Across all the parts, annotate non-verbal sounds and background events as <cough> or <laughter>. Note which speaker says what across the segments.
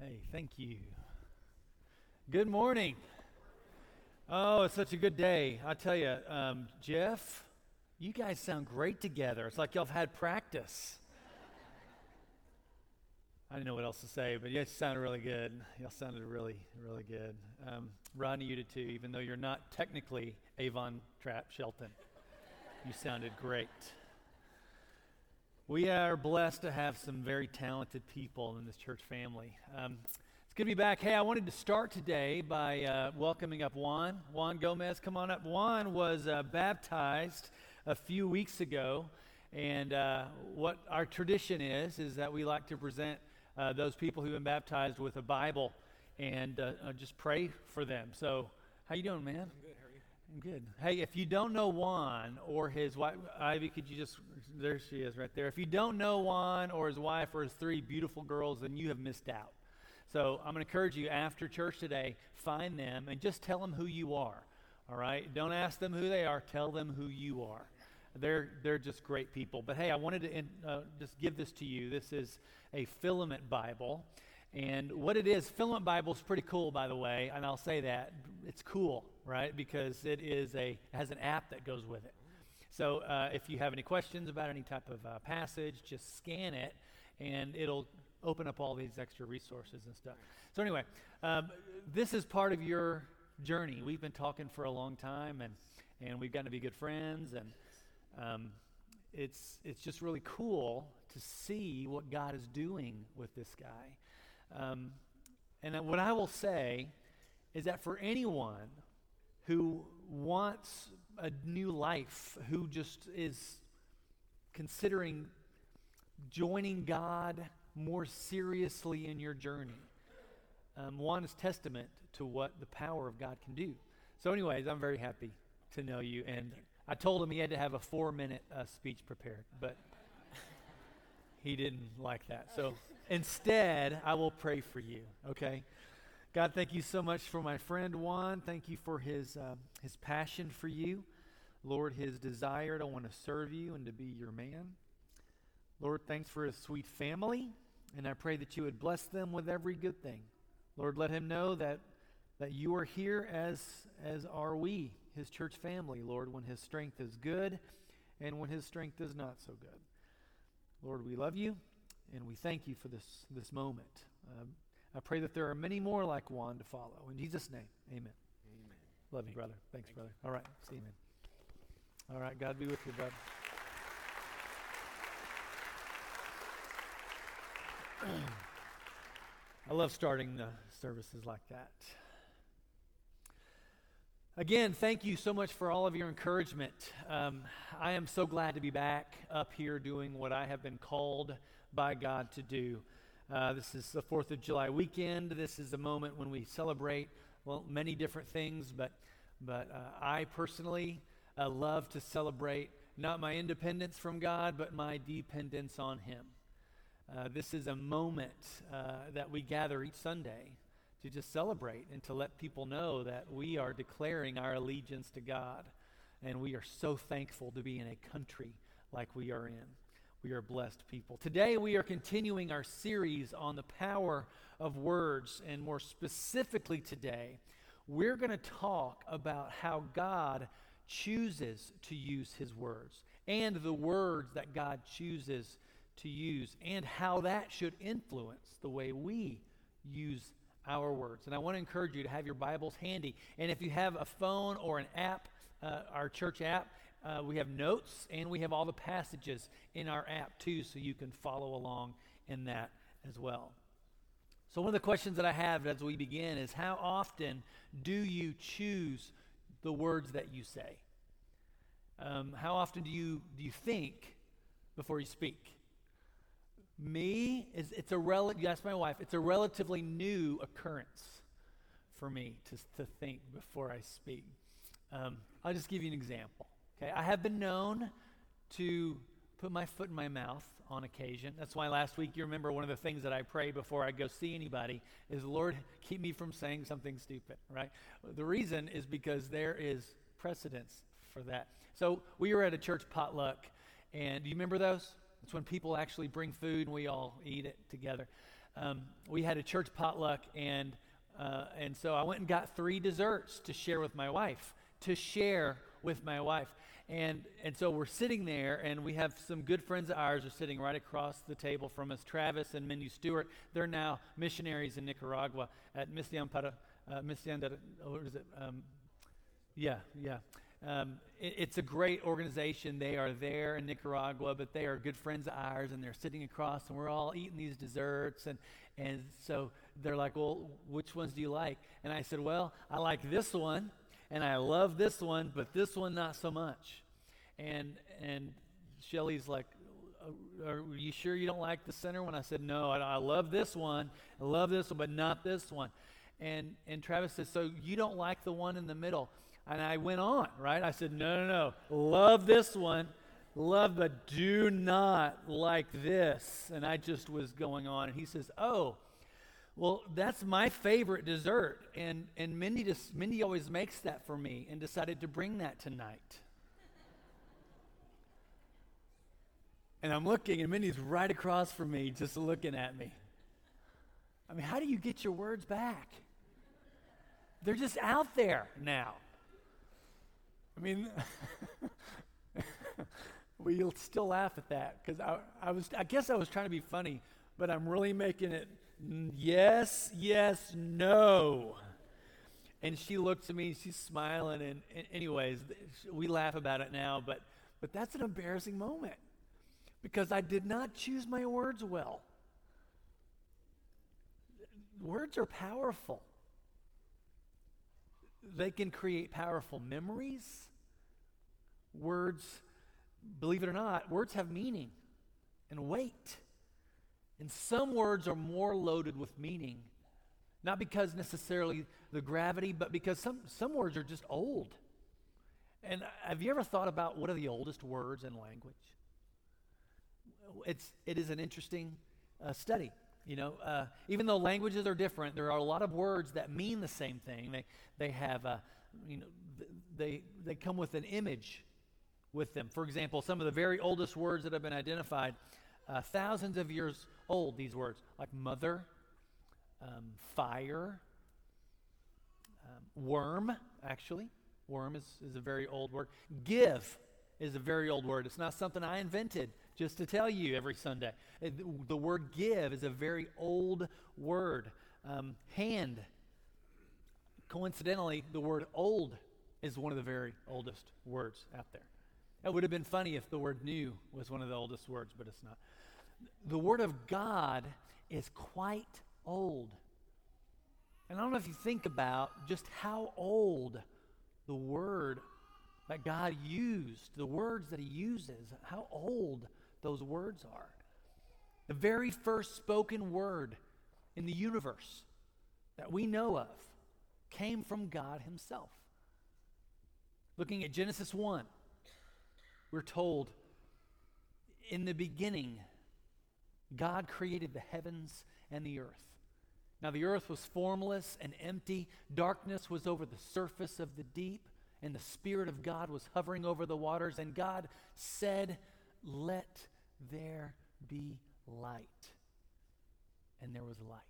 Speaker 1: Hey, thank you. Good morning. Oh, it's such a good day. I tell you, um, Jeff, you guys sound great together. It's like y'all have had practice. I didn't know what else to say, but you guys sounded really good. Y'all sounded really, really good. Um, Rodney, you did too, even though you're not technically Avon Trap Shelton. You sounded great. We are blessed to have some very talented people in this church family. Um, it's good to be back. Hey, I wanted to start today by uh, welcoming up Juan. Juan Gomez, come on up. Juan was uh, baptized a few weeks ago, and uh, what our tradition is is that we like to present uh, those people who've been baptized with a Bible and uh, uh, just pray for them. So, how you doing, man? I'm good. Hey, if you don't know Juan or his wife, Ivy, could you just, there she is right there. If you don't know Juan or his wife or his three beautiful girls, then you have missed out. So I'm going to encourage you after church today, find them and just tell them who you are. All right? Don't ask them who they are, tell them who you are. They're, they're just great people. But hey, I wanted to in, uh, just give this to you. This is a filament Bible. And what it is, Filament Bible is pretty cool, by the way, and I'll say that. It's cool, right? Because it is a it has an app that goes with it. So uh, if you have any questions about any type of uh, passage, just scan it, and it'll open up all these extra resources and stuff. So anyway, um, this is part of your journey. We've been talking for a long time, and and we've gotten to be good friends, and um, it's it's just really cool to see what God is doing with this guy. Um, and what I will say is that for anyone who wants a new life, who just is considering joining God more seriously in your journey, um, Juan is testament to what the power of God can do. So, anyways, I'm very happy to know you. And I told him he had to have a four minute uh, speech prepared, but <laughs> he didn't like that. So, Instead, I will pray for you, okay? God, thank you so much for my friend Juan. Thank you for his, uh, his passion for you. Lord, his desire to want to serve you and to be your man. Lord, thanks for his sweet family, and I pray that you would bless them with every good thing. Lord, let him know that, that you are here as, as are we, his church family, Lord, when his strength is good and when his strength is not so good. Lord, we love you. And we thank you for this, this moment. Um, I pray that there are many more like Juan to follow. In Jesus' name, amen. Amen. Love you, brother. Thanks, thank brother. You. All right. See you, man. All right. God be with you, brother. <clears throat> I love starting the services like that. Again, thank you so much for all of your encouragement. Um, I am so glad to be back up here doing what I have been called by God to do. Uh, this is the 4th of July weekend. This is the moment when we celebrate, well, many different things, but, but uh, I personally uh, love to celebrate not my independence from God, but my dependence on Him. Uh, this is a moment uh, that we gather each Sunday to just celebrate and to let people know that we are declaring our allegiance to God. And we are so thankful to be in a country like we are in. We are blessed people. Today, we are continuing our series on the power of words, and more specifically, today, we're going to talk about how God chooses to use his words and the words that God chooses to use, and how that should influence the way we use our words. And I want to encourage you to have your Bibles handy. And if you have a phone or an app, uh, our church app, uh, we have notes and we have all the passages in our app too, so you can follow along in that as well. So, one of the questions that I have as we begin is how often do you choose the words that you say? Um, how often do you, do you think before you speak? Me, is, it's a rel- you ask my wife, it's a relatively new occurrence for me to, to think before I speak. Um, I'll just give you an example. Okay, I have been known to put my foot in my mouth on occasion. That's why last week, you remember one of the things that I pray before I go see anybody is, Lord, keep me from saying something stupid, right? The reason is because there is precedence for that. So we were at a church potluck, and do you remember those? It's when people actually bring food and we all eat it together. um, we had a church potluck, and uh, and so I went and got three desserts to share with my wife. To share with my wife, and and so we're sitting there, and we have some good friends of ours are sitting right across the table from us. Travis and Mindy Stewart. They're now missionaries in Nicaragua at Misión para uh, Misión de, what is it? Um, yeah, yeah. Um, it, it's a great organization. They are there in Nicaragua, but they are good friends of ours, and they're sitting across, and we're all eating these desserts. And, and so they're like, Well, which ones do you like? And I said, Well, I like this one, and I love this one, but this one not so much. And, and Shelly's like, uh, are you sure you don't like the center one? I said, no, I, I, love this one. I love this one, but not this one. And, and Travis said, so you don't like the one in the middle? And I went on, right? I said, no, no, no. Love this one. Love, but do not like this. And I just was going on. And he says, oh, well, that's my favorite dessert. And, and Mindy, just, Mindy always makes that for me and decided to bring that tonight. And I'm looking, and Mindy's right across from me, just looking at me. I mean, how do you get your words back? They're just out there now. I mean, <laughs> we'll still laugh at that because I, I was, I guess I was trying to be funny, but I'm really making it yes, yes, no. And she looks at me, she's smiling, and, and anyways, we laugh about it now, but but that's an embarrassing moment because I did not choose my words well. Words are powerful. They can create powerful memories. Words, believe it or not, words have meaning and weight. And some words are more loaded with meaning, not because necessarily the gravity, but because some, some words are just old. And have you ever thought about what are the oldest words in language? It's, it is an interesting uh, study. You know, uh, even though languages are different, there are a lot of words that mean the same thing. They, they have, uh, you know, they, they come with an image with them. For example, some of the very oldest words that have been identified, uh, thousands of years old, these words, like mother, um, fire, um, worm, actually. Worm is, is a very old word. Give is a very old word. It's not something I invented just to tell you every Sunday. The word give is a very old word. Um, hand, coincidentally, the word old is one of the very oldest words out there. It would have been funny if the word new was one of the oldest words, but it's not. The word of God is quite old. And I don't know if you think about just how old the word that God used, the words that He uses, how old those words are. The very first spoken word in the universe that we know of came from God Himself. Looking at Genesis 1, we're told, in the beginning, God created the heavens and the earth. Now, the earth was formless and empty, darkness was over the surface of the deep, and the Spirit of God was hovering over the waters. And God said, let there be light. And there was light.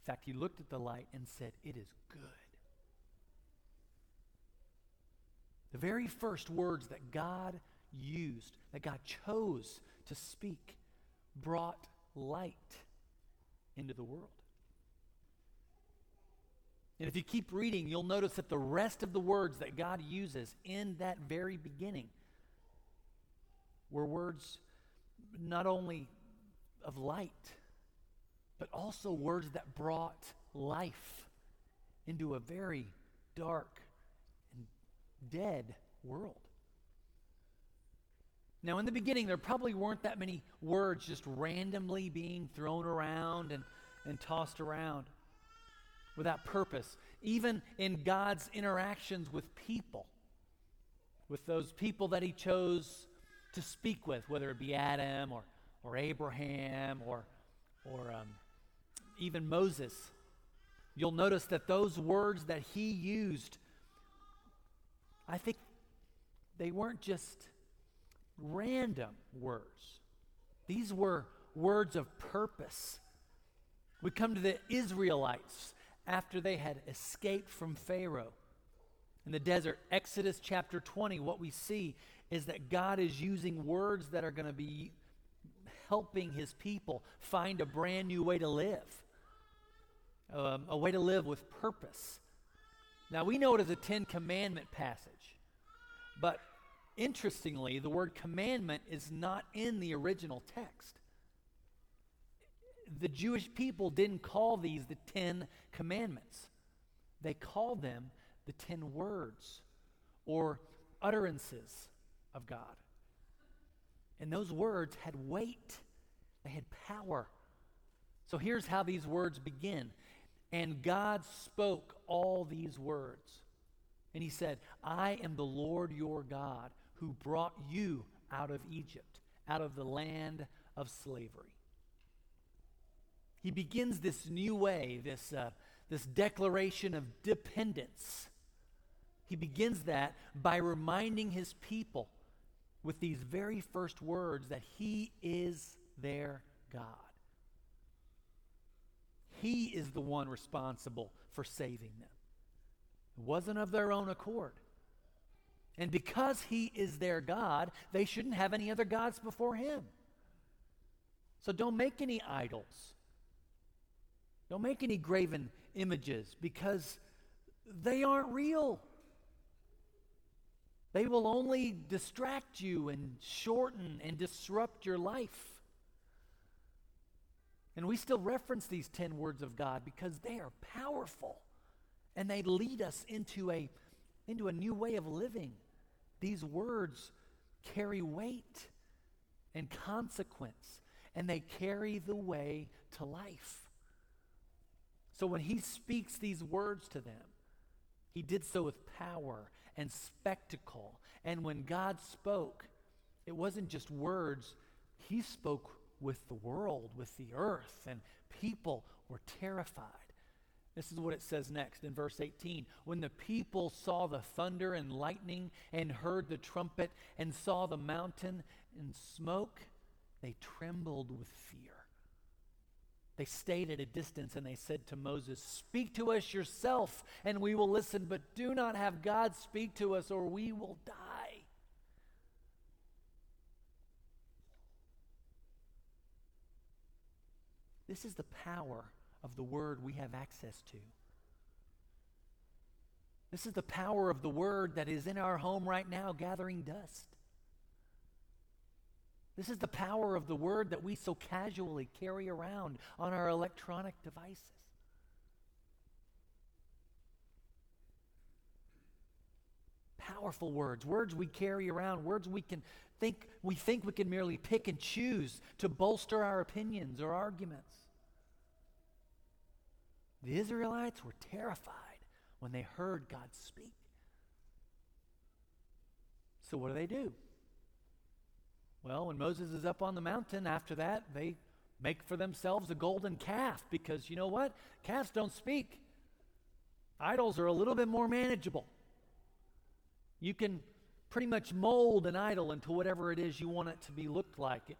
Speaker 1: In fact, he looked at the light and said, It is good. The very first words that God used, that God chose to speak, brought light into the world. And if you keep reading, you'll notice that the rest of the words that God uses in that very beginning were words not only of light, but also words that brought life into a very dark and dead world. Now, in the beginning, there probably weren't that many words just randomly being thrown around and, and tossed around without purpose, even in God's interactions with people, with those people that He chose to speak with, whether it be Adam or, or Abraham or, or um, even Moses. You'll notice that those words that he used, I think they weren't just random words. These were words of purpose. We come to the Israelites after they had escaped from Pharaoh. In the desert, Exodus chapter 20, what we see is that God is using words that are going to be helping his people find a brand new way to live, um, a way to live with purpose. Now, we know it as a Ten Commandment passage, but interestingly, the word commandment is not in the original text. The Jewish people didn't call these the Ten Commandments, they called them the Ten Words or utterances of God. And those words had weight, they had power. So here's how these words begin. And God spoke all these words. And he said, I am the Lord your God who brought you out of Egypt, out of the land of slavery. He begins this new way, this, uh, this declaration of dependence. He begins that by reminding his people with these very first words that He is their God. He is the one responsible for saving them. It wasn't of their own accord. And because He is their God, they shouldn't have any other gods before Him. So don't make any idols. Don't make any graven images because they aren't real. They will only distract you and shorten and disrupt your life. And we still reference these 10 words of God because they are powerful and they lead us into a, into a new way of living. These words carry weight and consequence, and they carry the way to life. So when he speaks these words to them, he did so with power and spectacle. And when God spoke, it wasn't just words, He spoke with the world, with the earth, and people were terrified. This is what it says next in verse 18. When the people saw the thunder and lightning and heard the trumpet and saw the mountain and smoke, they trembled with fear. They stayed at a distance and they said to Moses, Speak to us yourself and we will listen, but do not have God speak to us or we will die. This is the power of the word we have access to. This is the power of the word that is in our home right now, gathering dust. This is the power of the word that we so casually carry around on our electronic devices. Powerful words, words we carry around, words we can think we think we can merely pick and choose to bolster our opinions or arguments. The Israelites were terrified when they heard God speak. So what do they do? Well, when Moses is up on the mountain, after that, they make for themselves a golden calf because you know what? Calves don't speak. Idols are a little bit more manageable. You can pretty much mold an idol into whatever it is you want it to be looked like. It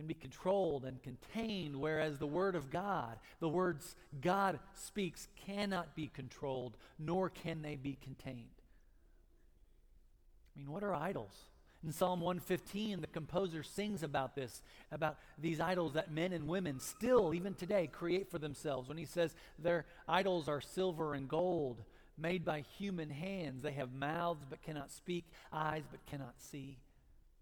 Speaker 1: can be controlled and contained, whereas the Word of God, the words God speaks, cannot be controlled, nor can they be contained. I mean, what are idols? In Psalm 115, the composer sings about this, about these idols that men and women still, even today, create for themselves. When he says their idols are silver and gold, made by human hands. They have mouths but cannot speak, eyes but cannot see.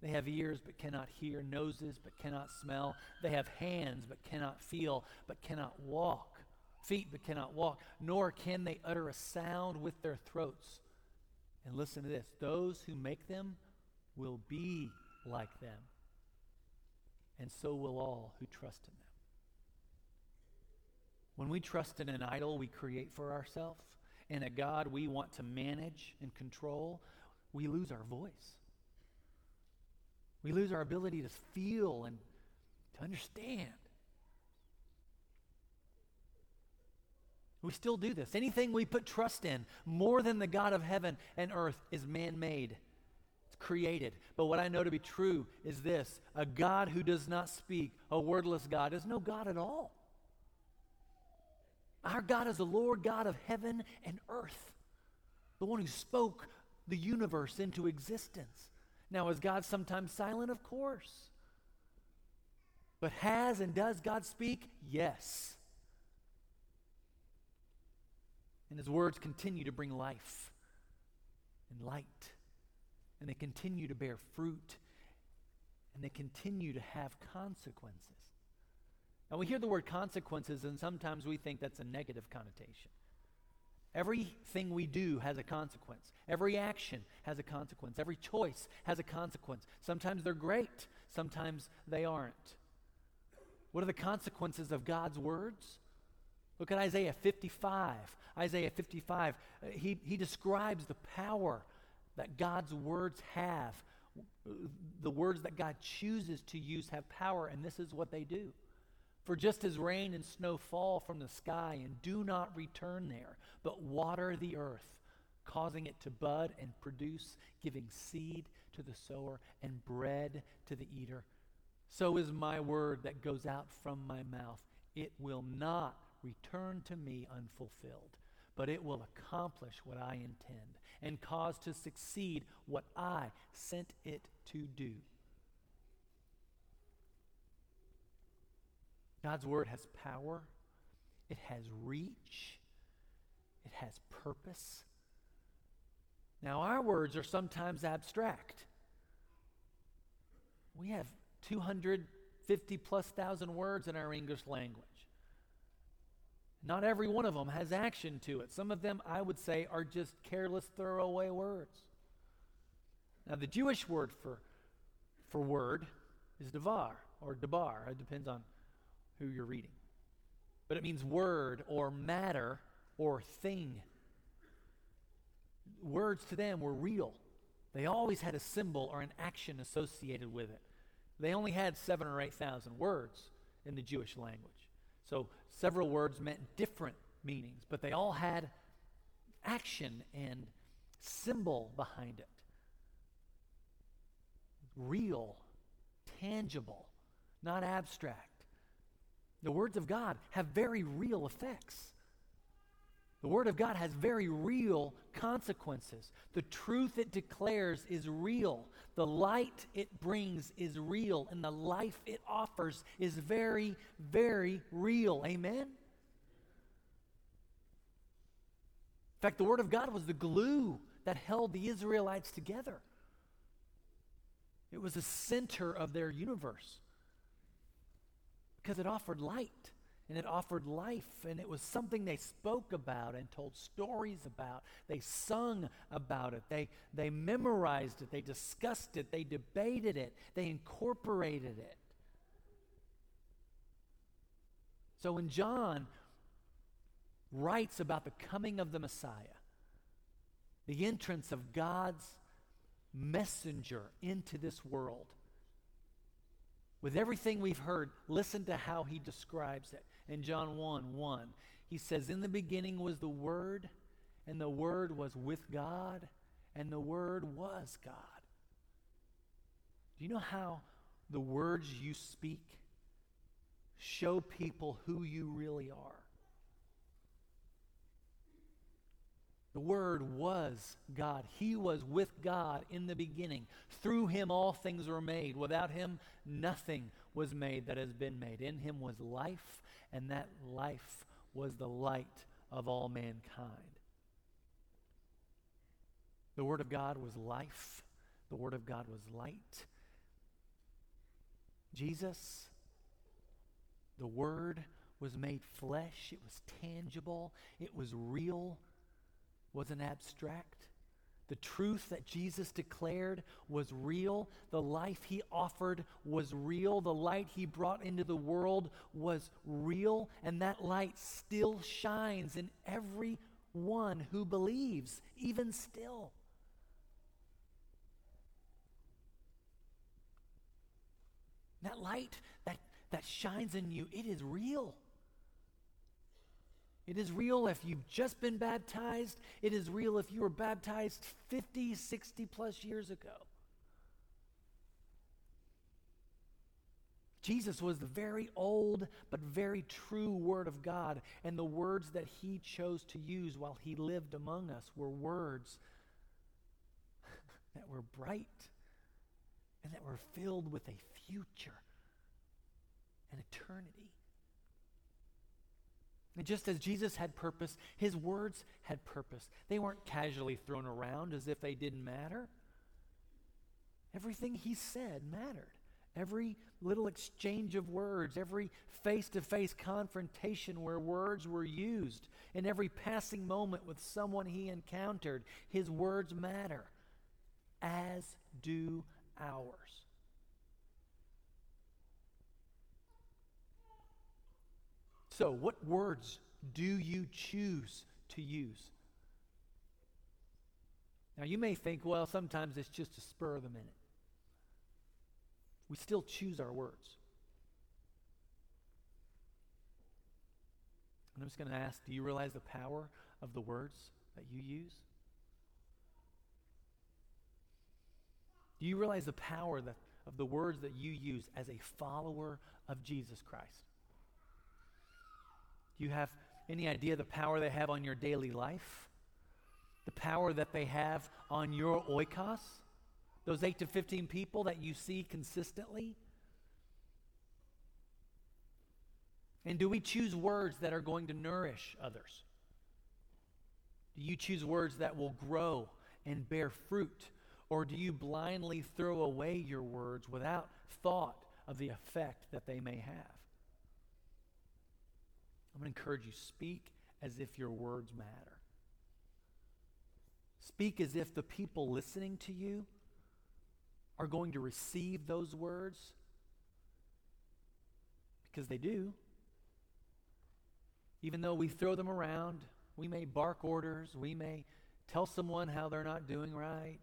Speaker 1: They have ears but cannot hear, noses but cannot smell. They have hands but cannot feel, but cannot walk, feet but cannot walk, nor can they utter a sound with their throats. And listen to this those who make them will be like them, and so will all who trust in them. When we trust in an idol we create for ourselves, and a God we want to manage and control, we lose our voice. We lose our ability to feel and to understand. We still do this. Anything we put trust in more than the God of heaven and earth is man made it's created. But what I know to be true is this a God who does not speak, a wordless God, is no God at all. Our God is the Lord God of heaven and earth, the one who spoke the universe into existence. Now, is God sometimes silent? Of course. But has and does God speak? Yes. And his words continue to bring life and light. And they continue to bear fruit. And they continue to have consequences. Now, we hear the word consequences, and sometimes we think that's a negative connotation. Everything we do has a consequence. Every action has a consequence. Every choice has a consequence. Sometimes they're great, sometimes they aren't. What are the consequences of God's words? Look at Isaiah 55. Isaiah 55, uh, he, he describes the power that God's words have. The words that God chooses to use have power, and this is what they do. For just as rain and snow fall from the sky and do not return there, but water the earth, causing it to bud and produce, giving seed to the sower and bread to the eater, so is my word that goes out from my mouth. It will not return to me unfulfilled, but it will accomplish what I intend and cause to succeed what I sent it to do. God's word has power, it has reach, it has purpose. Now, our words are sometimes abstract. We have 250 plus thousand words in our English language. Not every one of them has action to it. Some of them, I would say, are just careless, throwaway words. Now, the Jewish word for, for word is devar or debar. It depends on who you're reading. But it means word or matter or thing. Words to them were real, they always had a symbol or an action associated with it. They only had seven or 8,000 words in the Jewish language. So several words meant different meanings, but they all had action and symbol behind it. Real, tangible, not abstract. The words of God have very real effects. The Word of God has very real consequences. The truth it declares is real. The light it brings is real. And the life it offers is very, very real. Amen? In fact, the Word of God was the glue that held the Israelites together, it was the center of their universe because it offered light and it offered life, and it was something they spoke about and told stories about. They sung about it, they, they memorized it, they discussed it, they debated it, they incorporated it. So when John writes about the coming of the Messiah, the entrance of God's messenger into this world, with everything we've heard, listen to how he describes it in John 1 1. He says, In the beginning was the Word, and the Word was with God, and the Word was God. Do you know how the words you speak show people who you really are? The Word was God. He was with God in the beginning. Through Him, all things were made. Without Him, nothing was made that has been made. In Him was life, and that life was the light of all mankind. The Word of God was life, the Word of God was light. Jesus, the Word was made flesh, it was tangible, it was real, wasn't abstract. The truth that Jesus declared was real. The life he offered was real. The light he brought into the world was real. And that light still shines in every one who believes, even still. That light that, that shines in you, it is real. It is real if you've just been baptized. It is real if you were baptized 50, 60 plus years ago. Jesus was the very old but very true Word of God, and the words that he chose to use while he lived among us were words <laughs> that were bright and that were filled with a future, an eternity. Just as Jesus had purpose, his words had purpose. They weren't casually thrown around as if they didn't matter. Everything he said mattered. Every little exchange of words, every face to face confrontation where words were used, in every passing moment with someone he encountered, his words matter, as do ours. So, what words do you choose to use? Now, you may think, well, sometimes it's just a spur of the minute. We still choose our words. And I'm just going to ask do you realize the power of the words that you use? Do you realize the power that, of the words that you use as a follower of Jesus Christ? Do you have any idea the power they have on your daily life? The power that they have on your oikos? Those 8 to 15 people that you see consistently? And do we choose words that are going to nourish others? Do you choose words that will grow and bear fruit? Or do you blindly throw away your words without thought of the effect that they may have? I'm going to encourage you speak as if your words matter. Speak as if the people listening to you are going to receive those words because they do. Even though we throw them around, we may bark orders, we may tell someone how they're not doing right.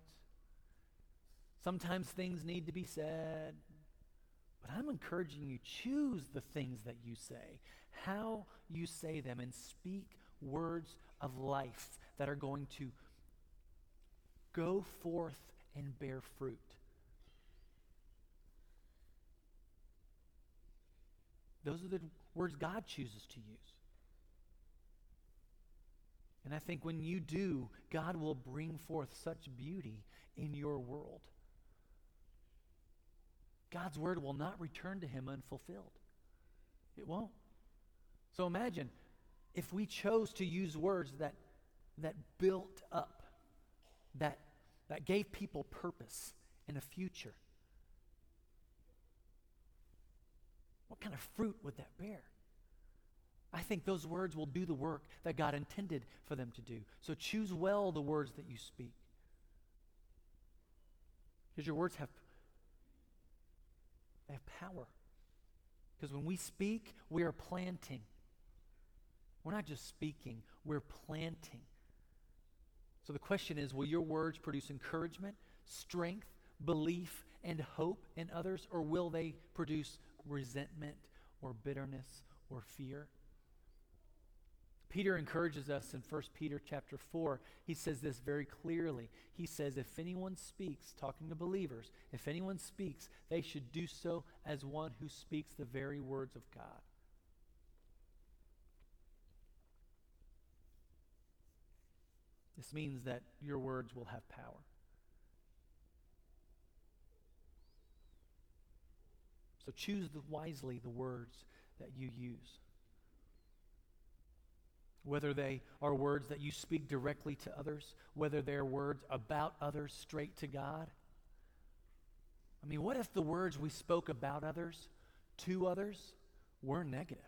Speaker 1: Sometimes things need to be said. But I'm encouraging you choose the things that you say how you say them and speak words of life that are going to go forth and bear fruit. Those are the words God chooses to use. And I think when you do, God will bring forth such beauty in your world. God's word will not return to him unfulfilled. It won't. So imagine if we chose to use words that, that built up, that, that gave people purpose and a future. What kind of fruit would that bear? I think those words will do the work that God intended for them to do. So choose well the words that you speak. Because your words have, they have power. Because when we speak, we are planting. We're not just speaking, we're planting. So the question is will your words produce encouragement, strength, belief, and hope in others, or will they produce resentment or bitterness or fear? Peter encourages us in 1 Peter chapter 4. He says this very clearly. He says, If anyone speaks, talking to believers, if anyone speaks, they should do so as one who speaks the very words of God. This means that your words will have power. So choose the, wisely the words that you use. Whether they are words that you speak directly to others, whether they're words about others straight to God. I mean, what if the words we spoke about others, to others, were negative?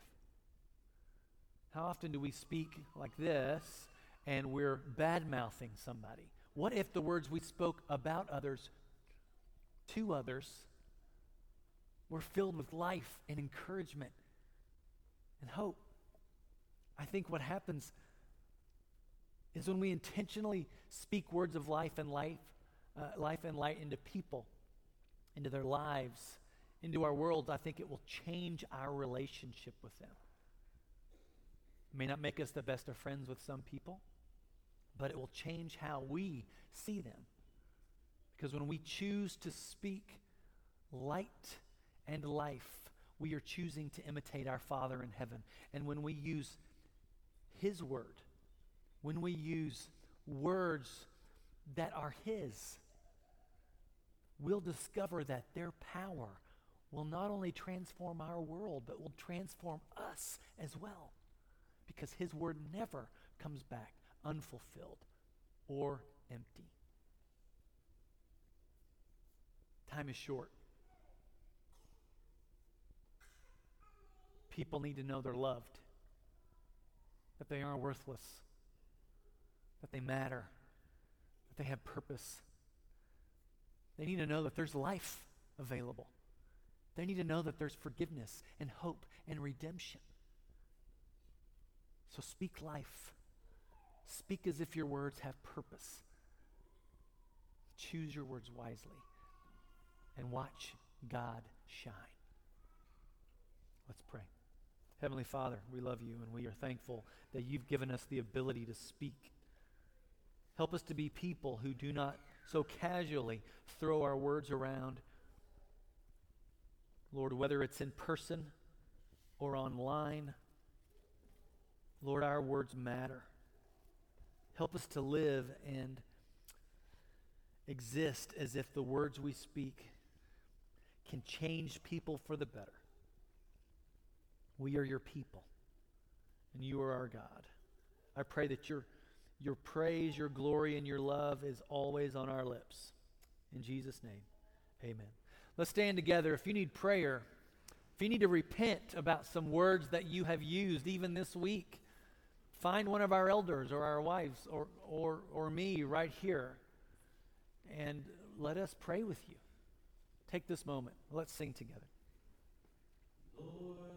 Speaker 1: How often do we speak like this and we're bad mouthing somebody? What if the words we spoke about others to others were filled with life and encouragement and hope? I think what happens is when we intentionally speak words of life and life, uh, life and light into people, into their lives, into our world, I think it will change our relationship with them. It may not make us the best of friends with some people but it will change how we see them. Because when we choose to speak light and life, we are choosing to imitate our Father in heaven. And when we use His word, when we use words that are His, we'll discover that their power will not only transform our world, but will transform us as well. Because His word never comes back unfulfilled or empty. Time is short. People need to know they're loved, that they aren't worthless, that they matter, that they have purpose. They need to know that there's life available. They need to know that there's forgiveness and hope and redemption. So speak life. Speak as if your words have purpose. Choose your words wisely and watch God shine. Let's pray. Heavenly Father, we love you and we are thankful that you've given us the ability to speak. Help us to be people who do not so casually throw our words around. Lord, whether it's in person or online, Lord, our words matter. Help us to live and exist as if the words we speak can change people for the better. We are your people, and you are our God. I pray that your, your praise, your glory, and your love is always on our lips. In Jesus' name, amen. Let's stand together. If you need prayer, if you need to repent about some words that you have used even this week, find one of our elders or our wives or, or, or me right here and let us pray with you. Take this moment. Let's sing together. Lord.